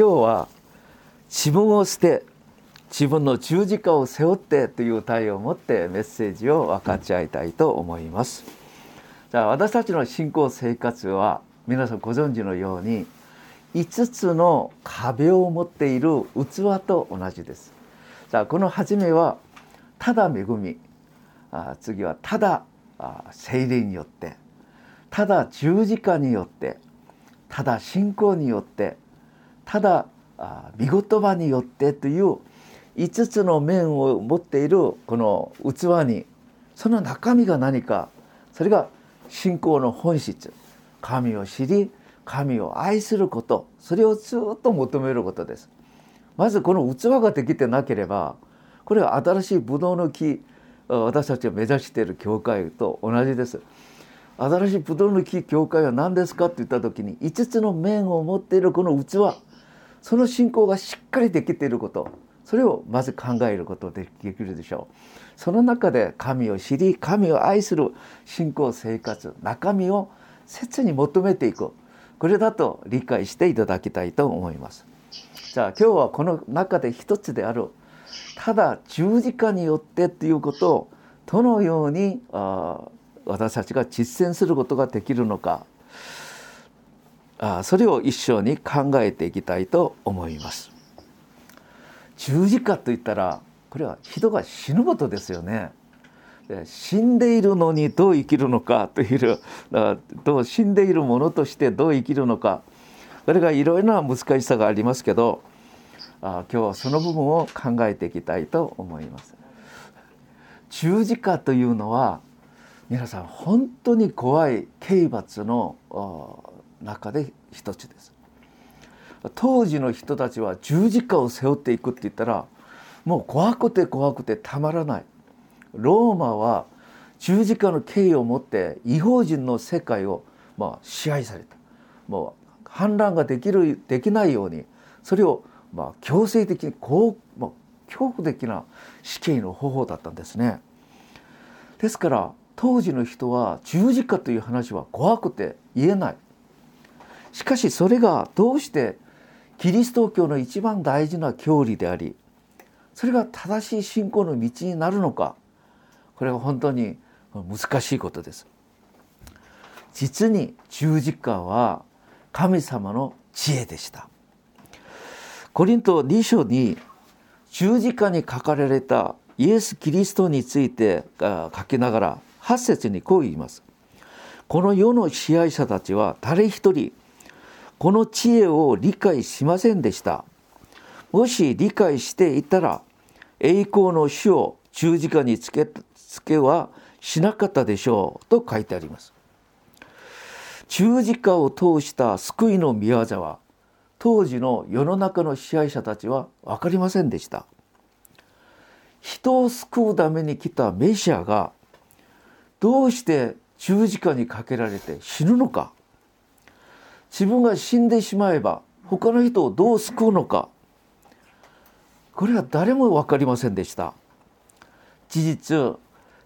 今日は自分を捨て自分の十字架を背負ってという体を持ってメッセージを分かち合いたいと思います。じゃあ私たちの信仰生活は皆さんご存知のように5つの壁を持っている器と同じです。さあこの初めはただ恵み。あ次はただ精霊によってただ十字架によってただ信仰によってただ御言葉によってという5つの面を持っているこの器にその中身が何かそれが信仰の本質。神を知り神を愛すること。それをずっと求めることです。まずこの器ができてなければこれは新しいブドウの木私たちが目指している教会と同じです。新しいブドウの木教会は何ですかって言った時に5つの面を持っているこの器その信仰がしっかりできていることそれをまず考えることできるでしょう。その中で神を知り神を愛する信仰生活中身を切に求めていく。これだと理解していただきたいと思います。じゃあ今日はこの中で一つである。ただ十字架によってということをどのようにあ私たちが実践することができるのか。あそれを一緒に考えていきたいと思います。十字架といったらこれは人が死ぬことですよね。死んでいるのにどう生きるのかというどう死んでいるものとしてどう生きるのかこれがいろいろな難しさがありますけどあ今日はその部分を考えていきたいと思います。十字架というのは皆さん本当に怖い刑罰の中で一つです。当時の人たちは十字架を背負っていくって言ったらもう怖くて怖くてたまらないローマは十字架の敬意を持って違法人の世界をまあ支配されたもう反乱ができるできないようにそれをまあ強制的にこう、まあ、恐怖的な死刑の方法だったんですね。ですから当時の人は十字架という話は怖くて言えない。しかしそれがどうしてキリスト教の一番大事な教理でありそれが正しい信仰の道になるのかこれは本当に難しいことです。実に十字架は神様の知恵でした。コリント2章に十字架に書かれたイエス・キリストについて書きながら8節にこう言います。この世の支配者たちは誰一人この知恵を理解しませんでした。もし理解していたら栄光の死を十字架につけつけはしなかったでしょうと書いてあります。十字架を通した救いの御業は当時の世の中の支配者たちは分かりませんでした人を救うために来たメシアがどうして十字架にかけられて死ぬのか自分が死んでしまえば他の人をどう救うのか。これは誰も分かりませんでした。事実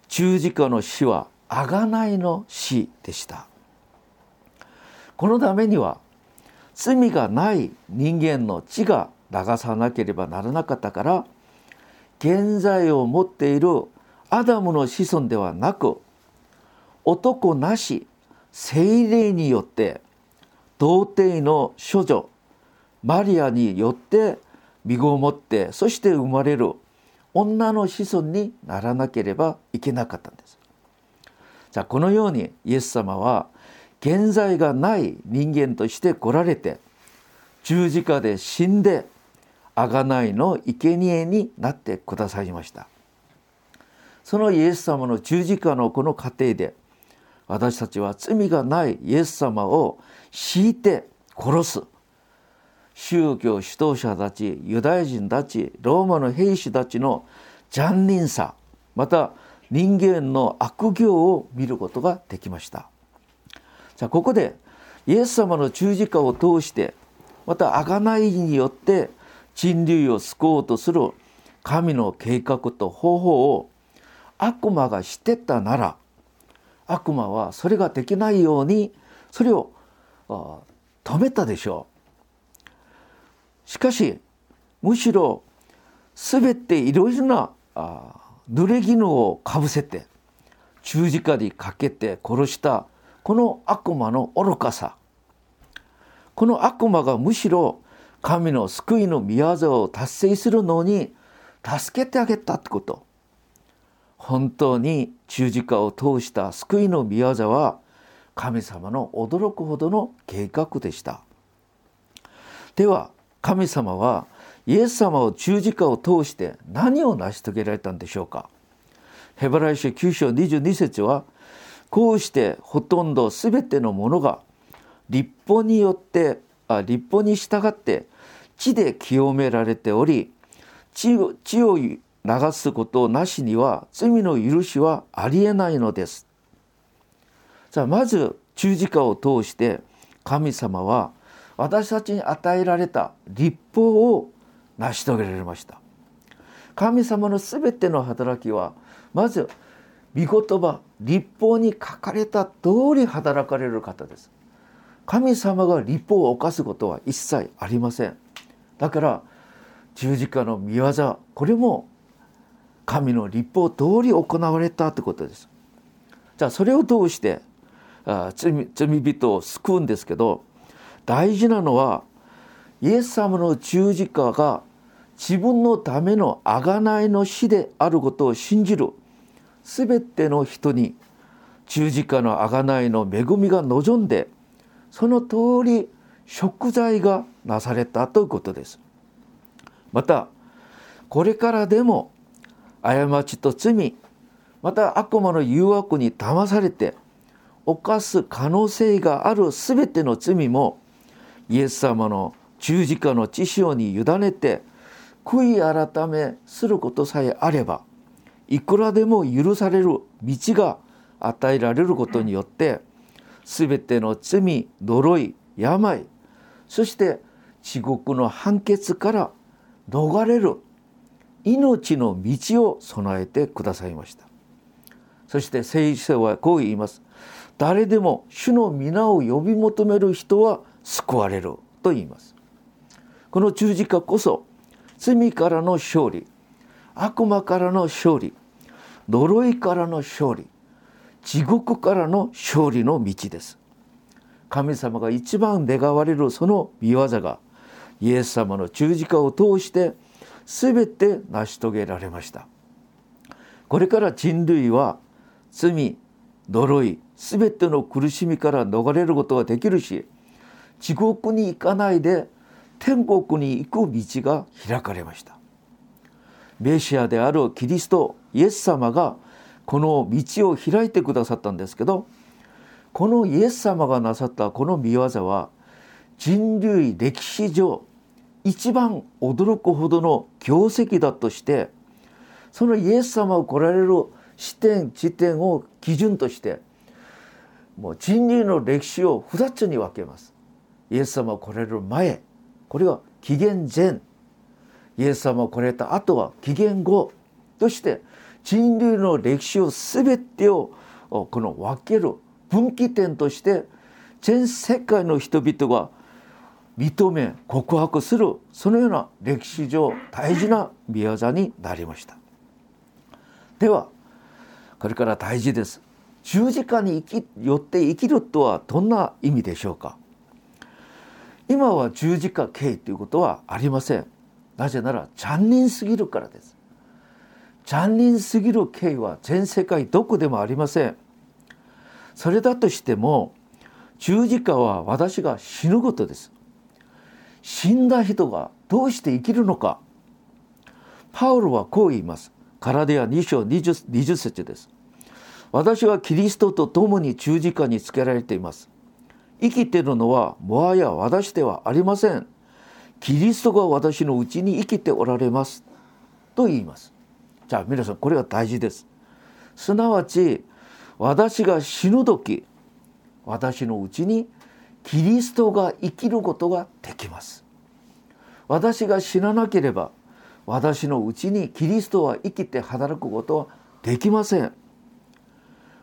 十字架の死は贖いの死でした。このためには罪がない人間の血が流さなければならなかったから現在を持っているアダムの子孫ではなく男なし精霊によって童貞の処女マリアによって身ごもってそして生まれる女の子孫にならなければいけなかったんです。じゃあこのようにイエス様は現在がない人間として来られて十字架で死んで贖いの生贄になってくださいましたそのイエス様の十字架のこの過程で私たちは罪がないイエス様を敷いて殺す。宗教指導者たちユダヤ人たちローマの兵士たちの残忍さまた人間の悪行を見ることができました。さあここでイエス様の十字架を通してまた贖いによって人類を救おうとする神の計画と方法を悪魔が知ってたなら悪魔はそれができないようにそれを止めたでしょう。しかしむしろ全ていろいろなあ濡れ衣をかぶせて十字架にかけて殺したこの悪魔の愚かさこの悪魔がむしろ神の救いの宮沢を達成するのに助けてあげたってこと本当に十字架を通した救いの宮沢は神様の驚くほどの計画でした。では神様はイエス様を十字架を通して何を成し遂げられたんでしょうか？ヘブライ書9章22節はこうしてほとんど全てのものが立法によってあ立法に従って地で清められており地を地を流すことなしには罪の許しはありえないのです。さあまず十字架を通して神様は私たちに与えられた立法を成し遂げられました。神様のすべての働きはまず御言葉立法に書かれた通り働かれる方です。神様が立法を犯すことは一切ありません。だから十字架の御業これも神の立法通り行われたってことです。じゃあそれを通して罪罪人を救うんですけど大事なのはイエス様の十字架が自分のための贖いの死であることを信じる全ての人に十字架の贖いの恵みが望んでその通り贖罪がなされたということです。またこれからでも過ちと罪。また悪魔の誘惑に騙されて犯す可能性がある全ての罪もイエス様の十字架の知潮に委ねて悔い改めすることさえあればいくらでも許される道が与えられることによって全ての罪呪い病そして地獄の判決から逃れる命の道を備えてくださいました。そして聖書はこう言います。誰でも主の皆を呼び求める人は救われると言います。この十字架こそ罪からの勝利悪魔からの勝利呪いからの勝利地獄からの勝利の道です。神様が一番願われるその見業がイエス様の十字架を通して全て成し遂げられました。これから人類は罪呪い全ての苦しみから逃れることができるし地獄に行かないで天国に行く道が開かれました。メシアであるキリストイエス様がこの道を開いてくださったんですけどこのイエス様がなさったこの見業は人類歴史上一番驚くほどの業績だとしてそのイエス様を来られる視点地点を基準としてもう人類の歴史を2つに分けます。イエス様を来られる前これは紀元前イエス様を来られた後は紀元後として人類の歴史を全てをこの分ける分岐点として全世界の人々が認め告白するそのような歴史上大事な宮座になりました。ではこれから大事です。十字架に生きよって生きるとはどんな意味でしょうか。今は十字架刑ということはありません。なぜなら残忍すぎるからです。残忍すぎる刑は全世界どこでもありません。それだとしても十字架は私が死ぬことです。死んだ人がどうして生きるのか。パウロはこう言います。カラデア2章 20, 20節です。私はキリストと共に十字架につけられています。生きているのはもはや私ではありません。キリストが私のうちに生きておられます。と言います。じゃあ皆さんこれは大事です。すなわち私が死ぬ時私のうちにキリストが生きることができます。私が死ななければ私のうちにキリストは生きて働くことはできません。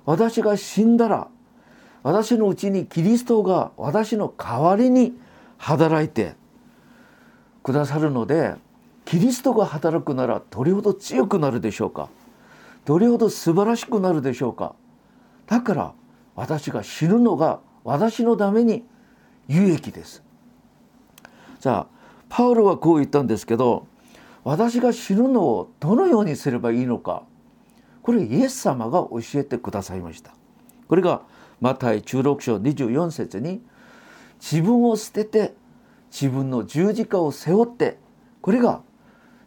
私が死んだら私のうちにキリストが私の代わりに働いてくださるのでキリストが働くならどれほど強くなるでしょうか。どれほど素晴らしくなるでしょうか。だから私が死ぬのが私のために有益です。じゃあパウロはこう言ったんですけど私が死ぬのをどのようにすればいいのかこれイエス様が教えてくださいました。これがマタイ16章24節に自分を捨てて自分の十字架を背負ってこれが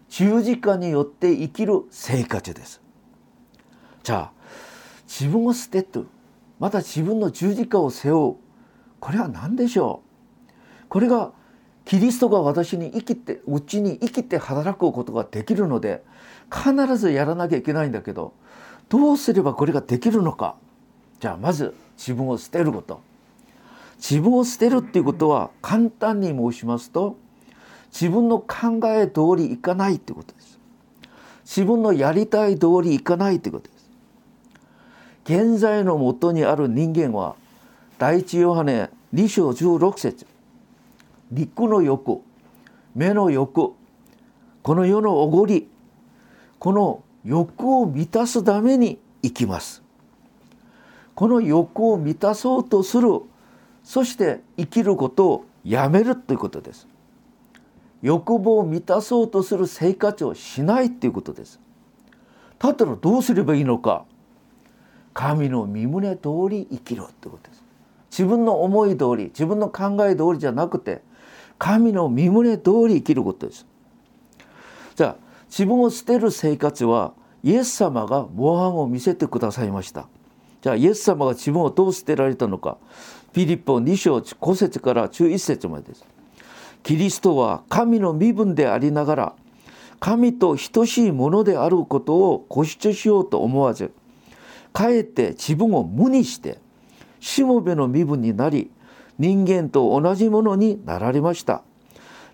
十字架によって生きる生活です。じゃあ自分を捨ててまた自分の十字架を背負うこれは何でしょう？これがキリストが私に生きてうちに生きて働くことができるので必ずやらなきゃいけないんだけどどうすればこれができるのか？じゃあまず自分を捨てること。自分を捨てるっていうことは簡単に申しますと自分の考え通りいかないってことです。自分のやりたい通りいかないってことです。現在のもとにある人間は第一ヨハネ2章16節。陸の欲目の欲この世のおごりこの欲を満たすために生きます。この欲を満たそうとするそして生きることをやめるということです。欲望を満たそうとする生活をしないということです。だったらどうすればいいのか。神の身胸通り生きろってことです。自分の思い通り自分の考え通りじゃなくて神の身胸通り生きることです。じゃあ自分を捨てる生活はイエス様が模範を見せてくださいました。じゃあイエス様が自分をどう捨てられたのか。ピリッポ2章5節から11節までです。キリストは神の身分でありながら神と等しいものであることを固執しようと思わずかえって自分を無にしてしもべの身分になり人間と同じものになられました。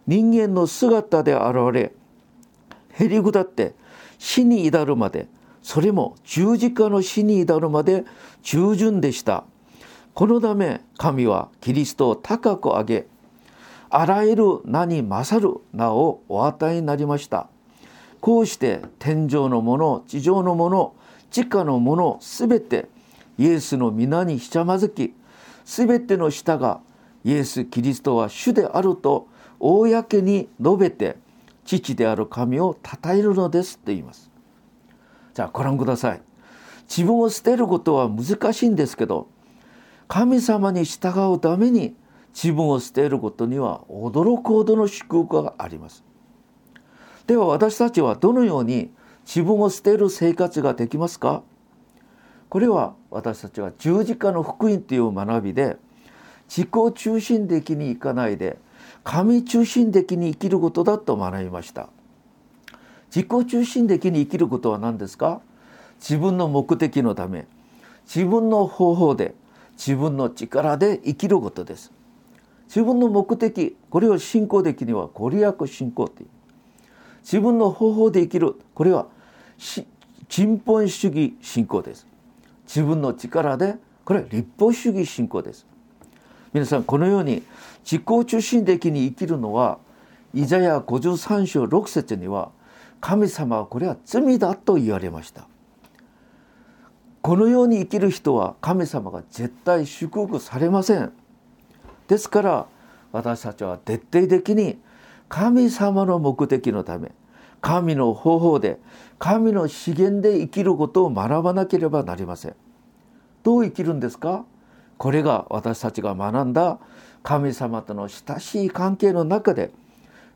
人間の姿で現れへりくだって死に至るまでそれも十字架の死に至るまで従順でした。このため神はキリストを高く上げあらゆる名に勝る名をお与えになりました。こうして天上のもの地上のもの地下のものすべてイエスの皆にひちゃまずきすべての舌がイエス・キリストは主であると公に述べて父である神を称えるのですと言います。じゃあご覧ください。自分を捨てることは難しいんですけど神様に従うために自分を捨てることには驚くほどの祝福があります。では私たちはどのように自分を捨てる生活ができますか？これは私たちは十字架の福音という学びで自己中心的にいかないで神中心的に生きることだと学びました。自己中心的に生きることは何ですか？自分の目的のため自分の方法で自分の力で生きることです。自分の目的これを信仰的にはご利益信仰という。自分の方法で生きるこれは陳本主義信仰です。自分の力でこれ立法主義信仰です。皆さんこのように自己中心的に生きるのはイザヤ53章6節には神様はこれは罪だと言われました。このように生きる人は神様が絶対祝福されません。ですから私たちは徹底的に神様の目的のため神の方法で神の資源で生きることを学ばなければなりません。どう生きるんですか？これが私たちが学んだ神様との親しい関係の中で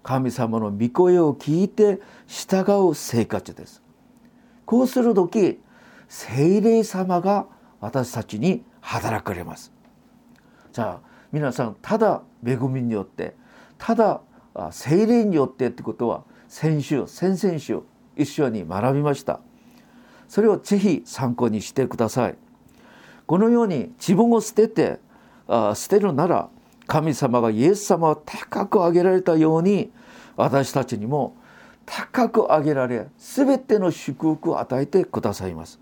神様の御声を聞いて従う生活です。こうする時聖霊様が私たちに働かれます。じゃあ皆さんただ恵みによってただ精霊によってってことは先週先々週一緒に学びました。それをぜひ参考にしてください。このように自分を捨ててあ捨てるなら神様がイエス様を高く上げられたように私たちにも高く上げられ全ての祝福を与えてくださいます。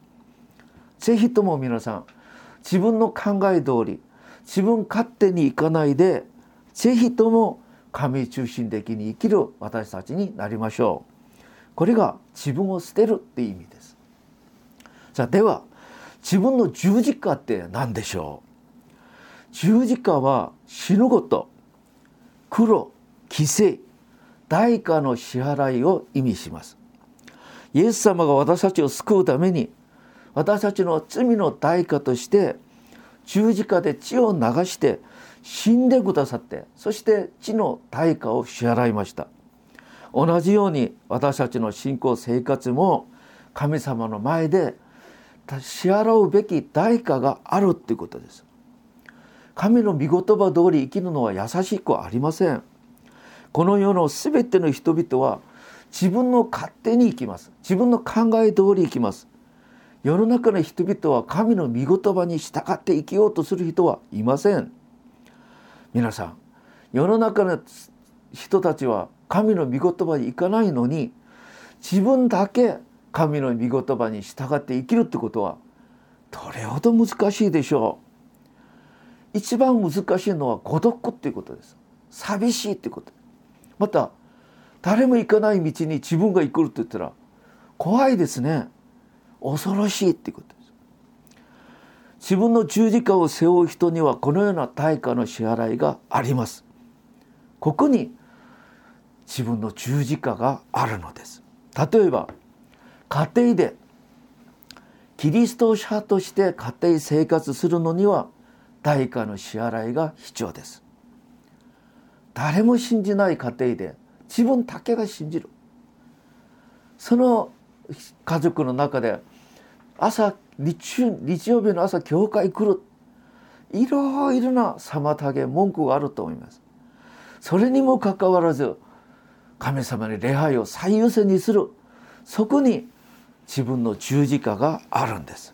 ぜひとも皆さん自分の考え通り自分勝手にいかないで是非とも神中心的に生きる私たちになりましょう。これが自分を捨てるって意味です。さあでは自分の十字架って何でしょう？十字架は死ぬこと。黒犠牲。代価の支払いを意味します。イエス様が私たちを救うために私たちの罪の代価として十字架で血を流して死んでくださってそして血の代価を支払いました。同じように私たちの信仰生活も神様の前で支払うべき代価があるっていうことです。神の御言葉通り生きるのは優しくありません。この世の全ての人々は自分の勝手に生きます。自分の考え通り生きます。世の中の人々は神の御言葉に従って生きようとする人はいません。皆さん世の中の人たちは神の御言葉に行かないのに自分だけ神の御言葉に従って生きるってことはどれほど難しいでしょう。一番難しいのは孤独っていうことです。寂しいってこと。また誰も行かない道に自分が行くって言ったら怖いですね。恐ろしいっていうこと。です自分の十字架を背負う人にはこのような対価の支払いがあります。ここに自分の十字架があるのです。例えば家庭でキリスト者として家庭生活するのには代価の支払いが必要です。誰も信じない家庭で自分だけが信じる。その家族の中で朝日日曜日の朝教会来る。いろいろな妨げ文句があると思います。それにもかかわらず神様に礼拝を最優先にする。そこに自分の十字架があるんです。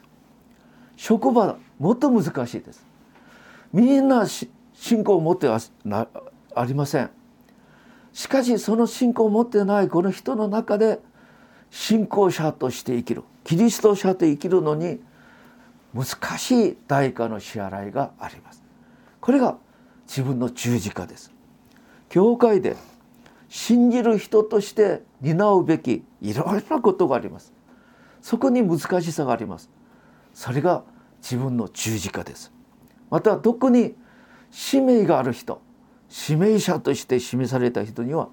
職場もっと難しいです。みんな信仰を持ってはありません。しかしその信仰を持ってないこの人の中で信仰者として生きるキリスト者と生きるのに難しい代価の支払いがあります。これが自分の十字架です。教会で信じる人として担うべきいろいろなことがあります。そこに難しさがあります。それが自分の十字架です。また特に使命がある人使命者として示された人には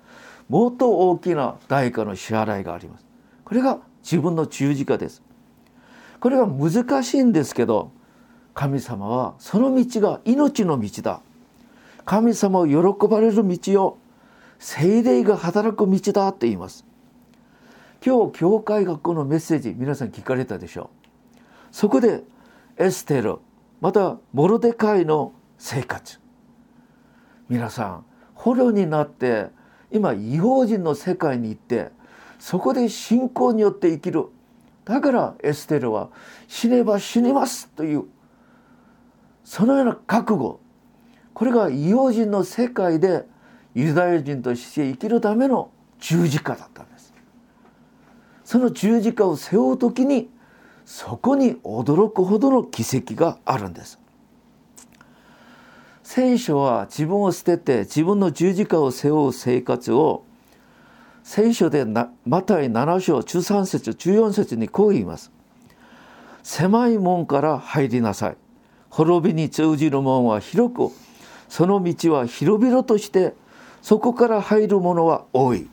もっと大きな代価の支払いがあります。これが自分の十字架です。これは難しいんですけど神様はその道が命の道だ。神様を喜ばれる道を精霊が働く道だって言います。今日教会学校のメッセージ皆さん聞かれたでしょう。そこでエステルまたモロデカイの生活。皆さん捕虜になって今違法人の世界に行ってそこで信仰によって生きる。だからエステルは死ねば死にますというそのような覚悟。これが異邦人の世界でユダヤ人として生きるための十字架だったんです。その十字架を背負う時にそこに驚くほどの奇跡があるんです。聖書は自分を捨てて自分の十字架を背負う生活を聖書でマタイ7章13節14節にこう言います。狭い門から入りなさい。滅びに通じる門は広くその道は広々としてそこから入る者は多い。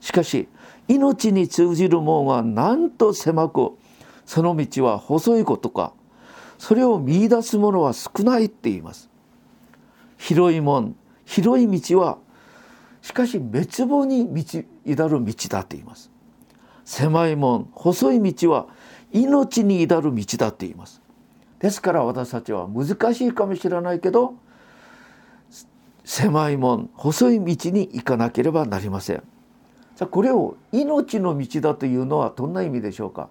しかし命に通じる門はなんと狭くその道は細いことか。それを見いだす者は少ないって言います。広い門広い道はしかし滅亡に道至る道だって言います。狭い門細い道は命に至る道だって言います。ですから私たちは難しいかもしれないけど狭い門細い道に行かなければなりません。さあこれを命の道だというのはどんな意味でしょうか？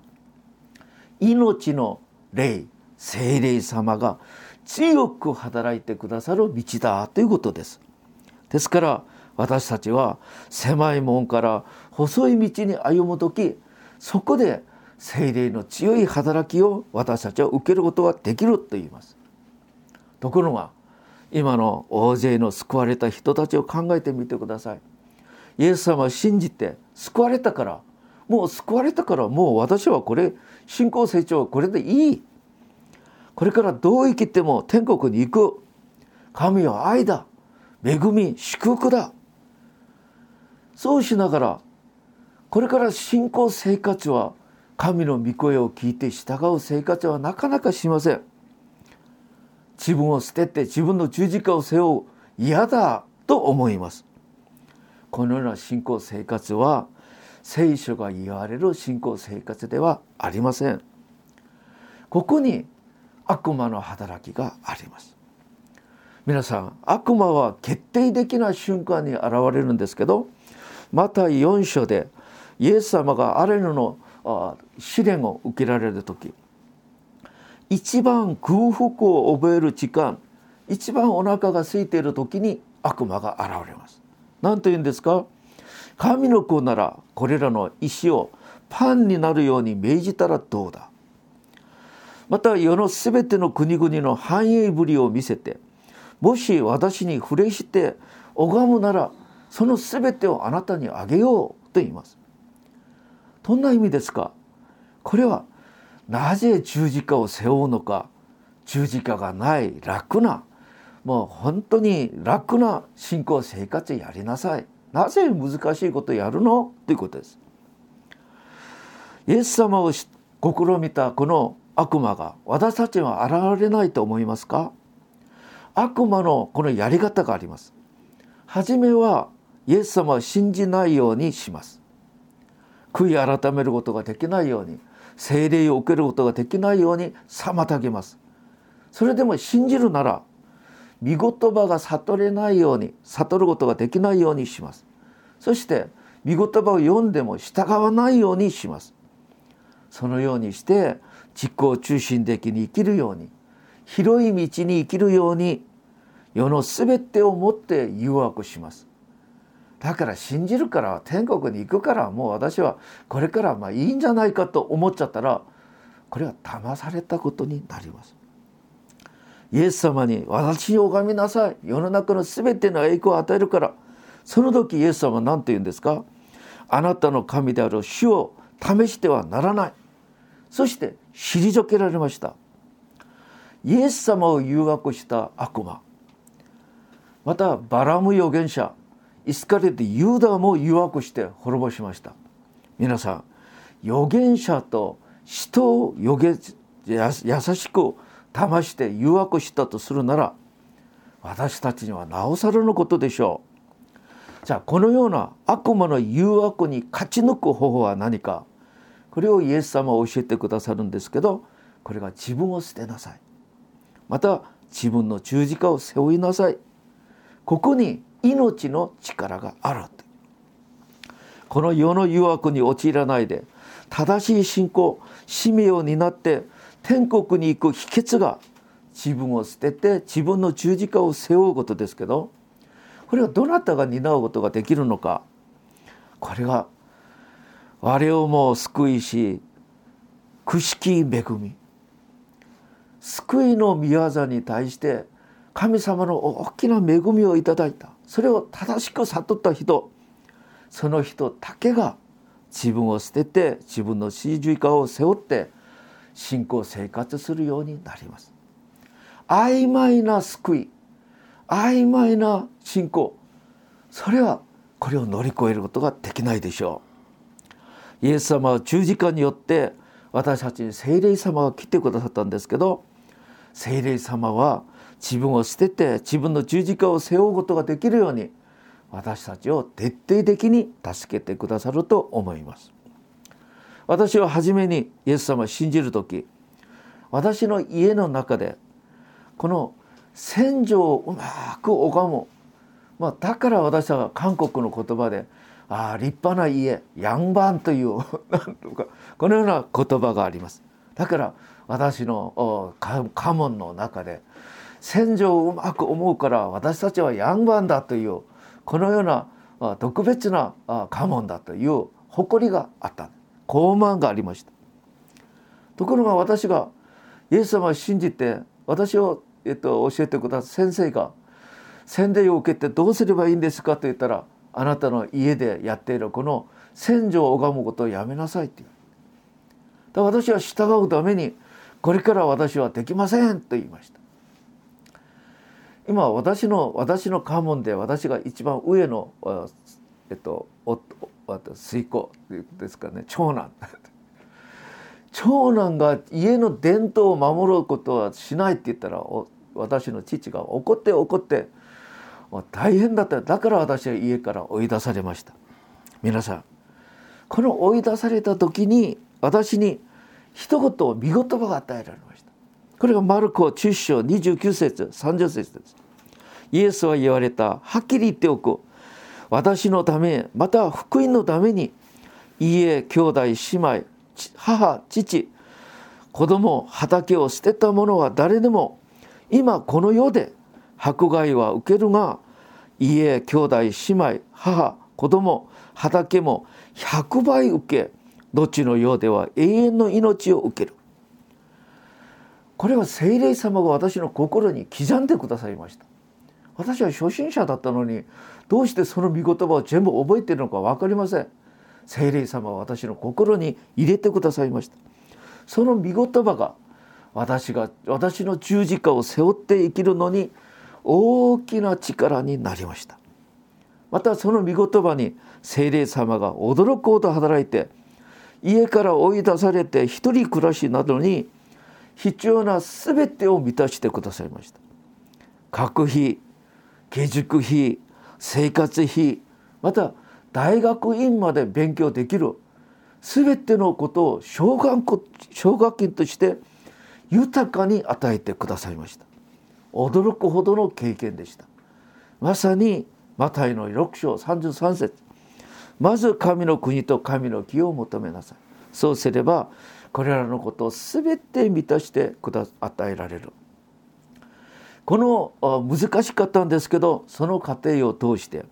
命の霊精霊様が強く働いてくださる道だということです。ですから私たちは狭い門から細い道に歩む時そこで精霊の強い働きを私たちは受けることができると言います。ところが今の大勢の救われた人たちを考えてみてください。イエス様を信じて救われたからもう救われたからもう私はこれ信仰成長はこれでいい。これからどう生きても天国に行く。神は愛だ。恵み祝福だ。そうしながらこれから信仰生活は神の御声を聞いて従う生活はなかなかしません。自分を捨てて自分の十字架を背負う嫌だと思います。このような信仰生活は聖書が言われる信仰生活ではありません。ここに悪魔の働きがあります。皆さん悪魔は決定的な瞬間に現れるんですけどまた4章でイエス様がアレルの試練を受けられる時一番空腹を覚える時間一番お腹が空いている時に悪魔が現れます。何と言うんですか？神の子ならこれらの石をパンになるように命じたらどうだ？また世のすべての国々の繁栄ぶりを見せてもし私に触れして拝むならそのすべてをあなたにあげようと言います。どんな意味ですか？これはなぜ十字架を背負うのか？十字架がない楽なもう本当に楽な信仰生活やりなさい。なぜ難しいことやるの？ということです。イエス様を試みたこの悪魔が私たちは現れないと思いますか？悪魔のこのやり方があります。初めはイエス様を信じないようにします。悔い改めることができないように聖霊を受けることができないように妨げます。それでも信じるなら見言葉が悟れないように悟ることができないようにします。そして見言葉を読んでも従わないようにします。そのようにして実行中心的に生きるように広い道に生きるように世の全てをもって誘惑します。だから信じるから天国に行くからもう私はこれからまあいいんじゃないかと思っちゃったらこれは騙されたことになります。イエス様に私に拝みなさい。世の中の全ての栄光を与えるから。その時イエス様は何て言うんですか？あなたの神である主を試してはならない。そして退けられました。イエス様を誘惑した悪魔。またバラム預言者。イスカレテユダも誘惑して滅ぼしました。皆さん預言者と人を預言優しく騙して誘惑したとするなら私たちにはなおさらのことでしょう。じゃあこのような悪魔の誘惑に勝ち抜く方法は何か。これをイエス様は教えてくださるんですけどこれが自分を捨てなさい。また自分の十字架を背負いなさい。ここに命の力があるこの世の誘惑に陥らないで正しい信仰使命を担って天国に行く秘訣が自分を捨てて自分の十字架を背負うことですけどこれはどなたが担うことができるのか。これが我をも救いしくしき恵み。救いの御業に対して神様の大きな恵みをいただいた。それを正しく悟った人その人だけが自分を捨てて自分の十字架を背負って信仰生活するようになります。曖昧な救い曖昧な信仰それはこれを乗り越えることができないでしょう。イエス様は十字架によって私たちに聖霊様が来てくださったんですけど聖霊様は自分を捨てて自分の十字架を背負うことができるように私たちを徹底的に助けてくださると思います。私は初めにイエス様を信じる時私の家の中でこの戦場をうまく拝む、まあ、だから私は韓国の言葉で「ああ立派な家ヤンバン」という なんとかこのような言葉があります。だから私の家紋の中で戦場をうまく思うから私たちはヤンバンだというこのような特別な家紋だという誇りがあった。高慢がありました。ところが私がイエス様を信じて私を、えっと、教えてくださった先生が洗礼を受けてどうすればいいんですかと言ったらあなたの家でやっているこの先祖を拝むことをやめなさいって言う。私は従うためにこれから私はできませんと言いました。今私の私の家紋で私が一番上のえっと夫水子ですかね。長男。長男が家の伝統を守ることはしないって言ったら私の父が怒って怒って大変だった。だから私は家から追い出されました。皆さんこの追い出された時に私に一言見言葉が与えられました。これがマルコ10章29節30節です。イエスは言われたはっきり言っておく。私のためまた福音のために家兄弟姉妹母父子供畑を捨てた者は誰でも今この世で迫害は受けるが家兄弟姉妹母子供畑も100倍受けどっちのようでは永遠の命を受ける。これは聖霊様が私の心に刻んでくださいました。私は初心者だったのにどうしてその御言葉を全部覚えているのか分かりません。聖霊様は私の心に入れてくださいました。その御言葉が私が私の十字架を背負って生きるのに大きな力になりました。またその御言葉に聖霊様が驚くほど働いて家から追い出されて一人暮らしなどに必要な全てを満たしてくださいました。学費下塾費生活費また大学院まで勉強できる。全てのことを奨学奨学金として豊かに与えてくださいました。驚くほどの経験でした。まさにマタイの6章33節。まず神の国と神の義を求めなさい。そうすればこれらのことを全て満たしてくだ与えられる。この難しかったんですけどその過程を通して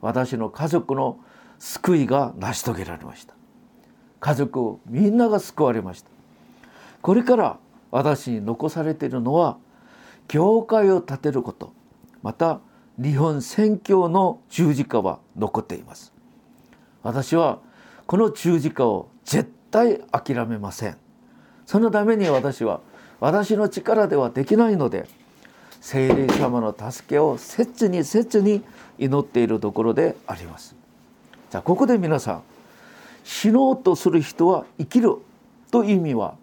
私の家族の救いが成し遂げられました。家族みんなが救われました。これから私に残されているのは教会を建てることまた日本宣教の十字架は残っています。私はこの十字架を絶対諦めません。そのために私は私の力ではできないので聖霊様の助けを切に切に祈っているところでありますじゃあここで皆さん死のうとする人は生きるという意味は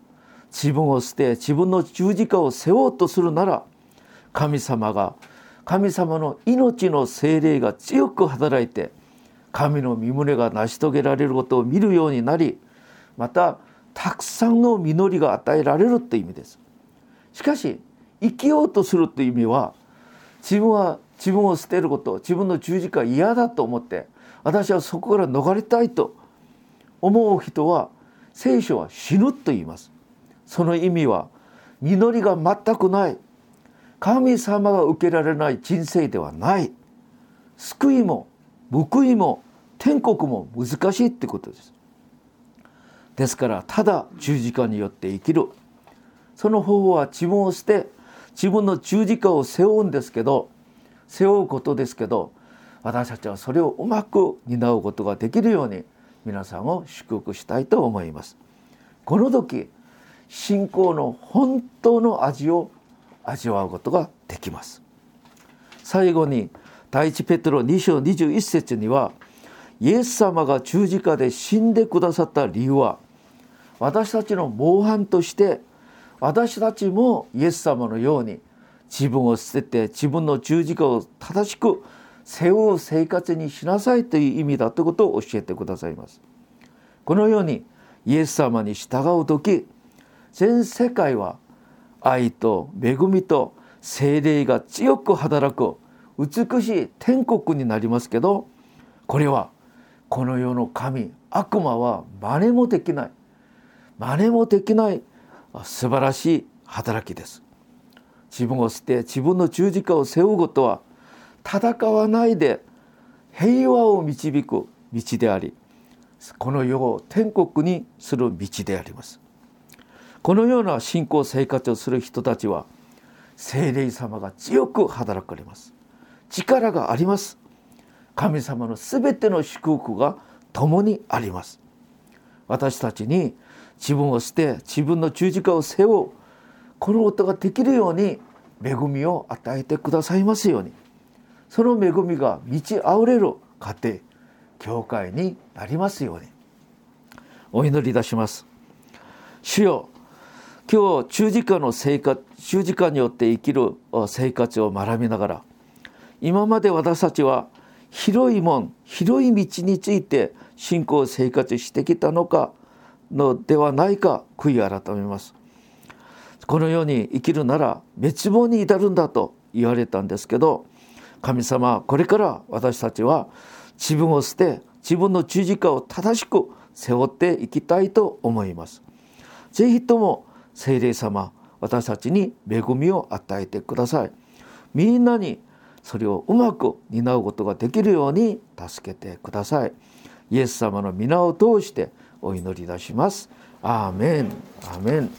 自分を捨て自分の十字架を背負おうとするなら神様が神様の命の精霊が強く働いて神の身胸が成し遂げられることを見るようになりまたたくさんの実りが与えられるって意味です。しかし生きようとするという意味は自分は自分を捨てること自分の十字架嫌だと思って私はそこから逃れたいと思う人は聖書は死ぬと言います。その意味は実りが全くない。神様が受けられない人生ではない。救いも報いも天国も難しいってことです。ですからただ十字架によって生きる。その方法は自分を捨て自分の十字架を背負うんですけど背負うことですけど私たちはそれをうまく担うことができるように皆さんを祝福したいと思います。この時信仰の本当の味を味わうことができます。最後に第一ペテロ2章21節にはイエス様が十字架で死んでくださった理由は私たちの模範として私たちもイエス様のように自分を捨てて自分の十字架を正しく背負う生活にしなさいという意味だということを教えてくださいます。このようにイエス様に従う時全世界は愛と恵みと精霊が強く働く美しい天国になりますけどこれはこの世の神悪魔は真似もできない真似もできない素晴らしい働きです。自分を捨て自分の十字架を背負うことは戦わないで平和を導く道でありこの世を天国にする道であります。このような信仰生活をする人たちは聖霊様が強く働かれます。力があります。神様のすべての祝福が共にあります。私たちに自分を捨て自分の十字架を背負うこのことができるように恵みを与えてくださいますようにその恵みが満ち溢れる家庭教会になりますようにお祈りいたします主よ今日十字架の生活十字架によって生きる生活を学びながら今まで私たちは広い門広い道について信仰生活してきたのかのではないか悔い改めますこのように生きるなら滅亡に至るんだと言われたんですけど神様これから私たちは自分を捨て自分の十字架を正しく背負っていきたいと思います。ぜひとも聖霊様私たちに恵みを与えてください。みんなにそれをうまく担うことができるように助けてください。イエス様の皆を通してお祈りいたします。アーメンアーメン